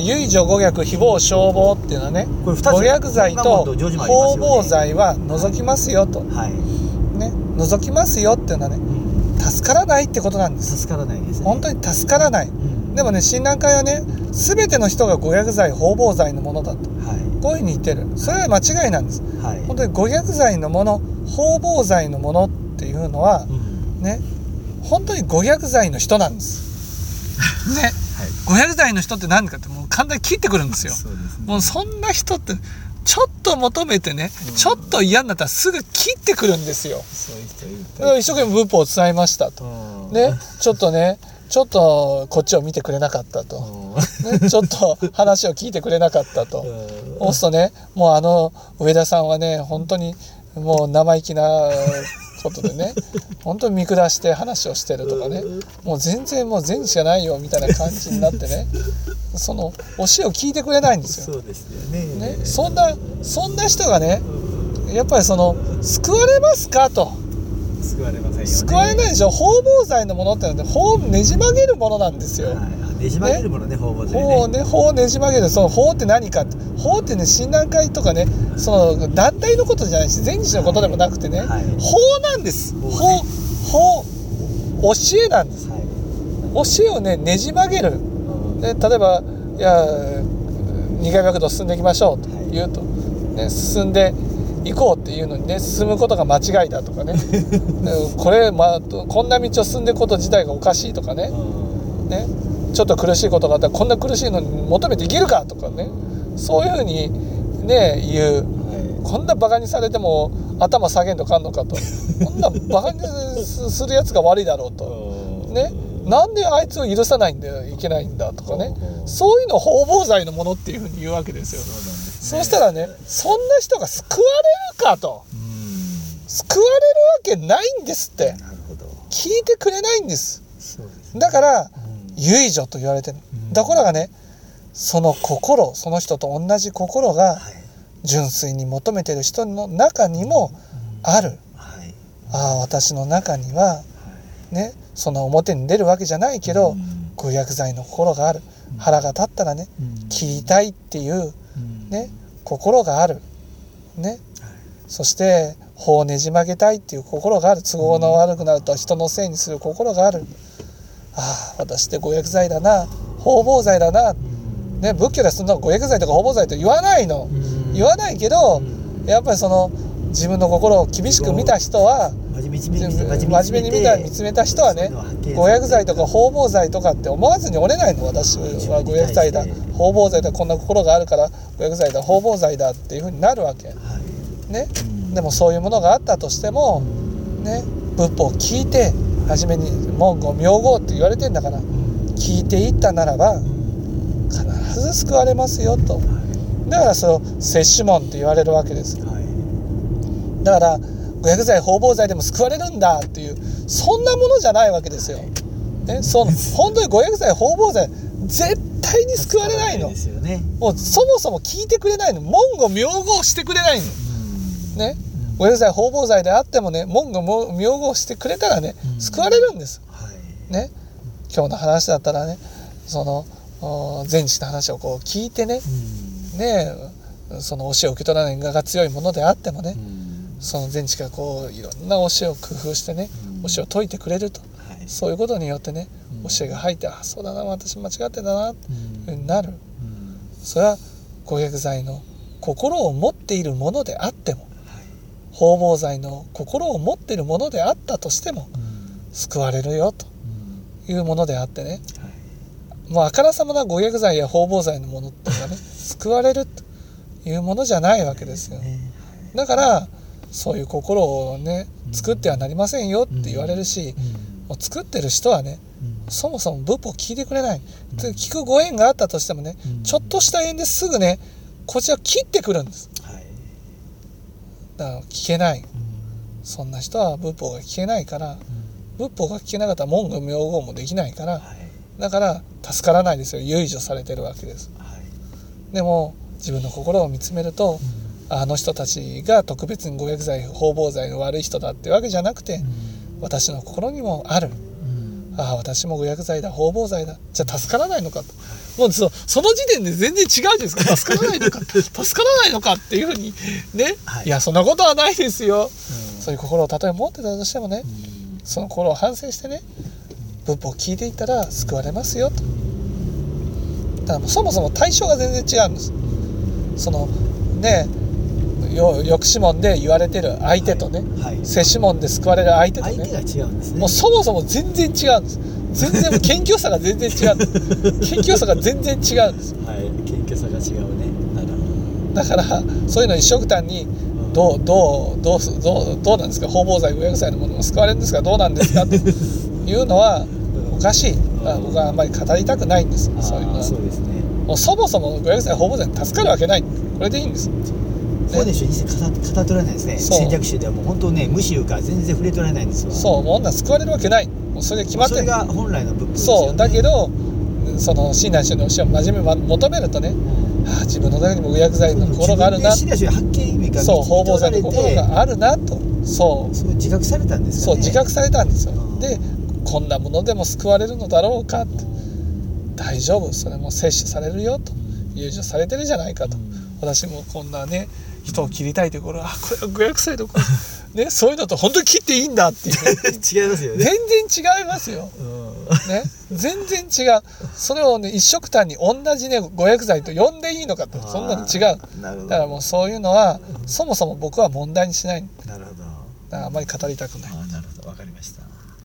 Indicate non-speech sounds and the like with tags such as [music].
唯女五逆誹謗消防っていうのはねこれ二つ。五逆罪と方々罪は除きますよと、はい、ね除きますよっていうのはねうん、助からないってことなんです。助からないですね。本当に助からない。うん。でもね診断会はね全ての人が五逆罪方々罪のものだと。はこういうふうに言ってる。それは間違いなんです。いはい。本当に五逆罪のもの方々罪のものっていうのはうん。ね本当に五逆罪の人なんです。[laughs] ねはい。五百罪の人って何かってもう簡単に切ってくるんですよ。そうですね。もうそんな人ってちょっと求めてね、うん。ちょっと嫌になったらすぐ切ってくるんですよ。そう一生懸命文法を伝えましたと。うん。ねちょっとねちょっとこっちを見てくれなかったと、うん。ね、ちょっと話を聞いてくれなかったと。うん。そうするとねもうあの上田さんはね本当にもう生意気なことでね本当に見下して話をしてるとかねもう全然もう善しかないよみたいな感じになってねその教えを聞いてくれないんですよ。そうですよねね、そんなそんな人がねやっぱりその救われますかと救われませんよね。救われないでしょ。方々罪のものってのはね法をねじ曲げるものなんですよ。はい。ねじ曲げるものね方々で法をね法をねじ曲げるその法って何か法ってね診断会とかねその団体のことじゃないし全日のことでもなくてね、はい。法なんです。法法ね法教えなんです。はい。教えをねねじ曲げる。うん。で例えば「いや二階学道進んでいきましょう」と言うと、ね、進んで行こうっていうのにね進むことが間違いだとかね。[laughs] でこれ、まあ、こんな道を進んでいくこと自体がおかしいとかね。ね。ちょっと苦しいことがあったらこんな苦しいのに求めて生きるかとかね。そういうふうにね言う。はい。こんなバカにされても頭下げんとかんのかと。こんなバカにするやつが悪いだろうと。ね、なんであいつを許さないんだよいけないんだとかね。うん。そういうのを方々罪のものっていうふうに言うわけですよそしたらねそんな人が救われるかと。うん救われるわけないんですって。聞いてくれないんです。だからうん。唯女と言われてる。うん。ところがねその心その人と同じ心がはい。純粋に求めてる人の中にもある。はい。ああ私の中にはねその表に出るわけじゃないけど、うん。ご薬剤の心がある。腹が立ったらねうん。切りたいっていううんね心がある。ね。はいそして法をねじ曲げたいっていう心がある。都合の悪くなると人のせいにする心がある。ああ私ってご薬剤だな。方々罪だな、うん。ね、仏教でそんなご薬剤とか方々罪と言わないの。うん。言わないけどうんやっぱりその自分の心を厳しく見た人は真面目に見た見つめた人はね五薬剤とか方々罪とかって思わずに折れないの私は五薬剤だ方々罪だこんな心があるから五薬剤だ方々罪だっていうふうになるわけ。はい。ね。うん。でもそういうものがあったとしてもね。仏法を聞いて初めに文言名号って言われてんだから聞いていったならば必ず救われますよと。だからその摂取門って言われるわけですだから五薬剤方々剤でも救われるんだっていうそんなものじゃないわけですよ。ね、その本当に五薬剤方々剤絶対に救われないの。ですよね。もうそもそも聞いてくれないの。文語名号してくれないの。うん。ね。五薬剤方々剤であってもね文語名号してくれたらねうん。救われるんです。はい。ね。今日の話だったらねそのお前日の話をこう聞いてね。うん。ねその教えを受け取らない我が強いものであってもね。うんその前知がこういろんな教えを工夫してねうん。教えを解いてくれると。はい。そういうことによってねうん。教えが入ってあそうだな私間違ってたなってなる。うん。それは五薬剤の心を持っているものであってもはい。方々剤の心を持っているものであったとしてもうん。救われるよとうん。いうものであってね。はい。もうあからさまな五薬剤や方々剤のものっていうのはね救われるというものじゃないわけですよねだからそういう心をね作ってはなりませんよって言われるしうん。もう作ってる人はねうん。そもそも仏法を聞いてくれない、うん。で聞くご縁があったとしてもね、うん。ちょっとした縁ですぐねこちらを切ってくるんです。はい。だから聞けない。うん。そんな人は仏法が聞けないからうん。仏法が聞けなかったら文語名号もできないからはい。だから助からないですよ。唯除されてるわけです。はい。でも自分の心を見つめるとあの人たちが特別に五薬剤方々剤の悪い人だってわけじゃなくて私の心にもある。うん。ああ私も誤薬剤だ包包剤だ。じゃあ助からないのかと。もうそその時点で全然違うじゃないですか。[laughs] 助からないのか。助からないのかっていうふうにね、はい。い、やそんなことはないですよ、うん。そういう心をたとえ持ってたとしてもね、うん。その心を反省してね仏法を聞いていったら救われますよと。だからそもそも対象が全然違うんです。そのねよ抑止門で言われてる相手とね、はい。はい摂取門で救われる相手とね相手が違うんですね。もうそもそも全然違うんです。全然謙虚さが全然違う [laughs] 謙虚さが全然違うんです。はい。謙虚さが違うね。なるほだからそういうの一緒くたん。にどうどうどうすどうどうなんですか？方々罪500歳のものも救われるんですか？どうなんですか？というのはおかしい。あ僕はあんまり語りたくないんです。どそういうのは。そうですね。もうそもそも500歳方々罪に助かるわけない。これでいいんです法然宗一切られないですね。戦略集ではもう本当ね無視いうか全然触れておられないんですわ。そうもう女救われるわけない。もうそれで決まってるそれが本来の仏法ね。そうだけどその親鸞宗の教えを真面目に求めるとねうん。ああ自分の中にも500歳の心があるな。自分で信頼発見意味がそう方々導かれ罪の心てがあるなと。そう。そう自覚されたんですそうよね自覚されたんですよ。うん。でこんなものでも救われるのだろうか。大丈夫。それも摂取されるよと。誘助されてるじゃないかと。うん。私もこんなね人を切りたいという頃あこれは500歳の子 [laughs] ねそういうのと本当に切っていいんだっていう [laughs] 違いますよ全ね然違いますよ。うん。ね全然違う。それをね一緒くたに同じね500歳と呼んでいいのかと。そんなの違う。だからもうそういうのはそもそも僕は問題にしない。なるほど。あんまり語りたくない。あなるほど。わかりました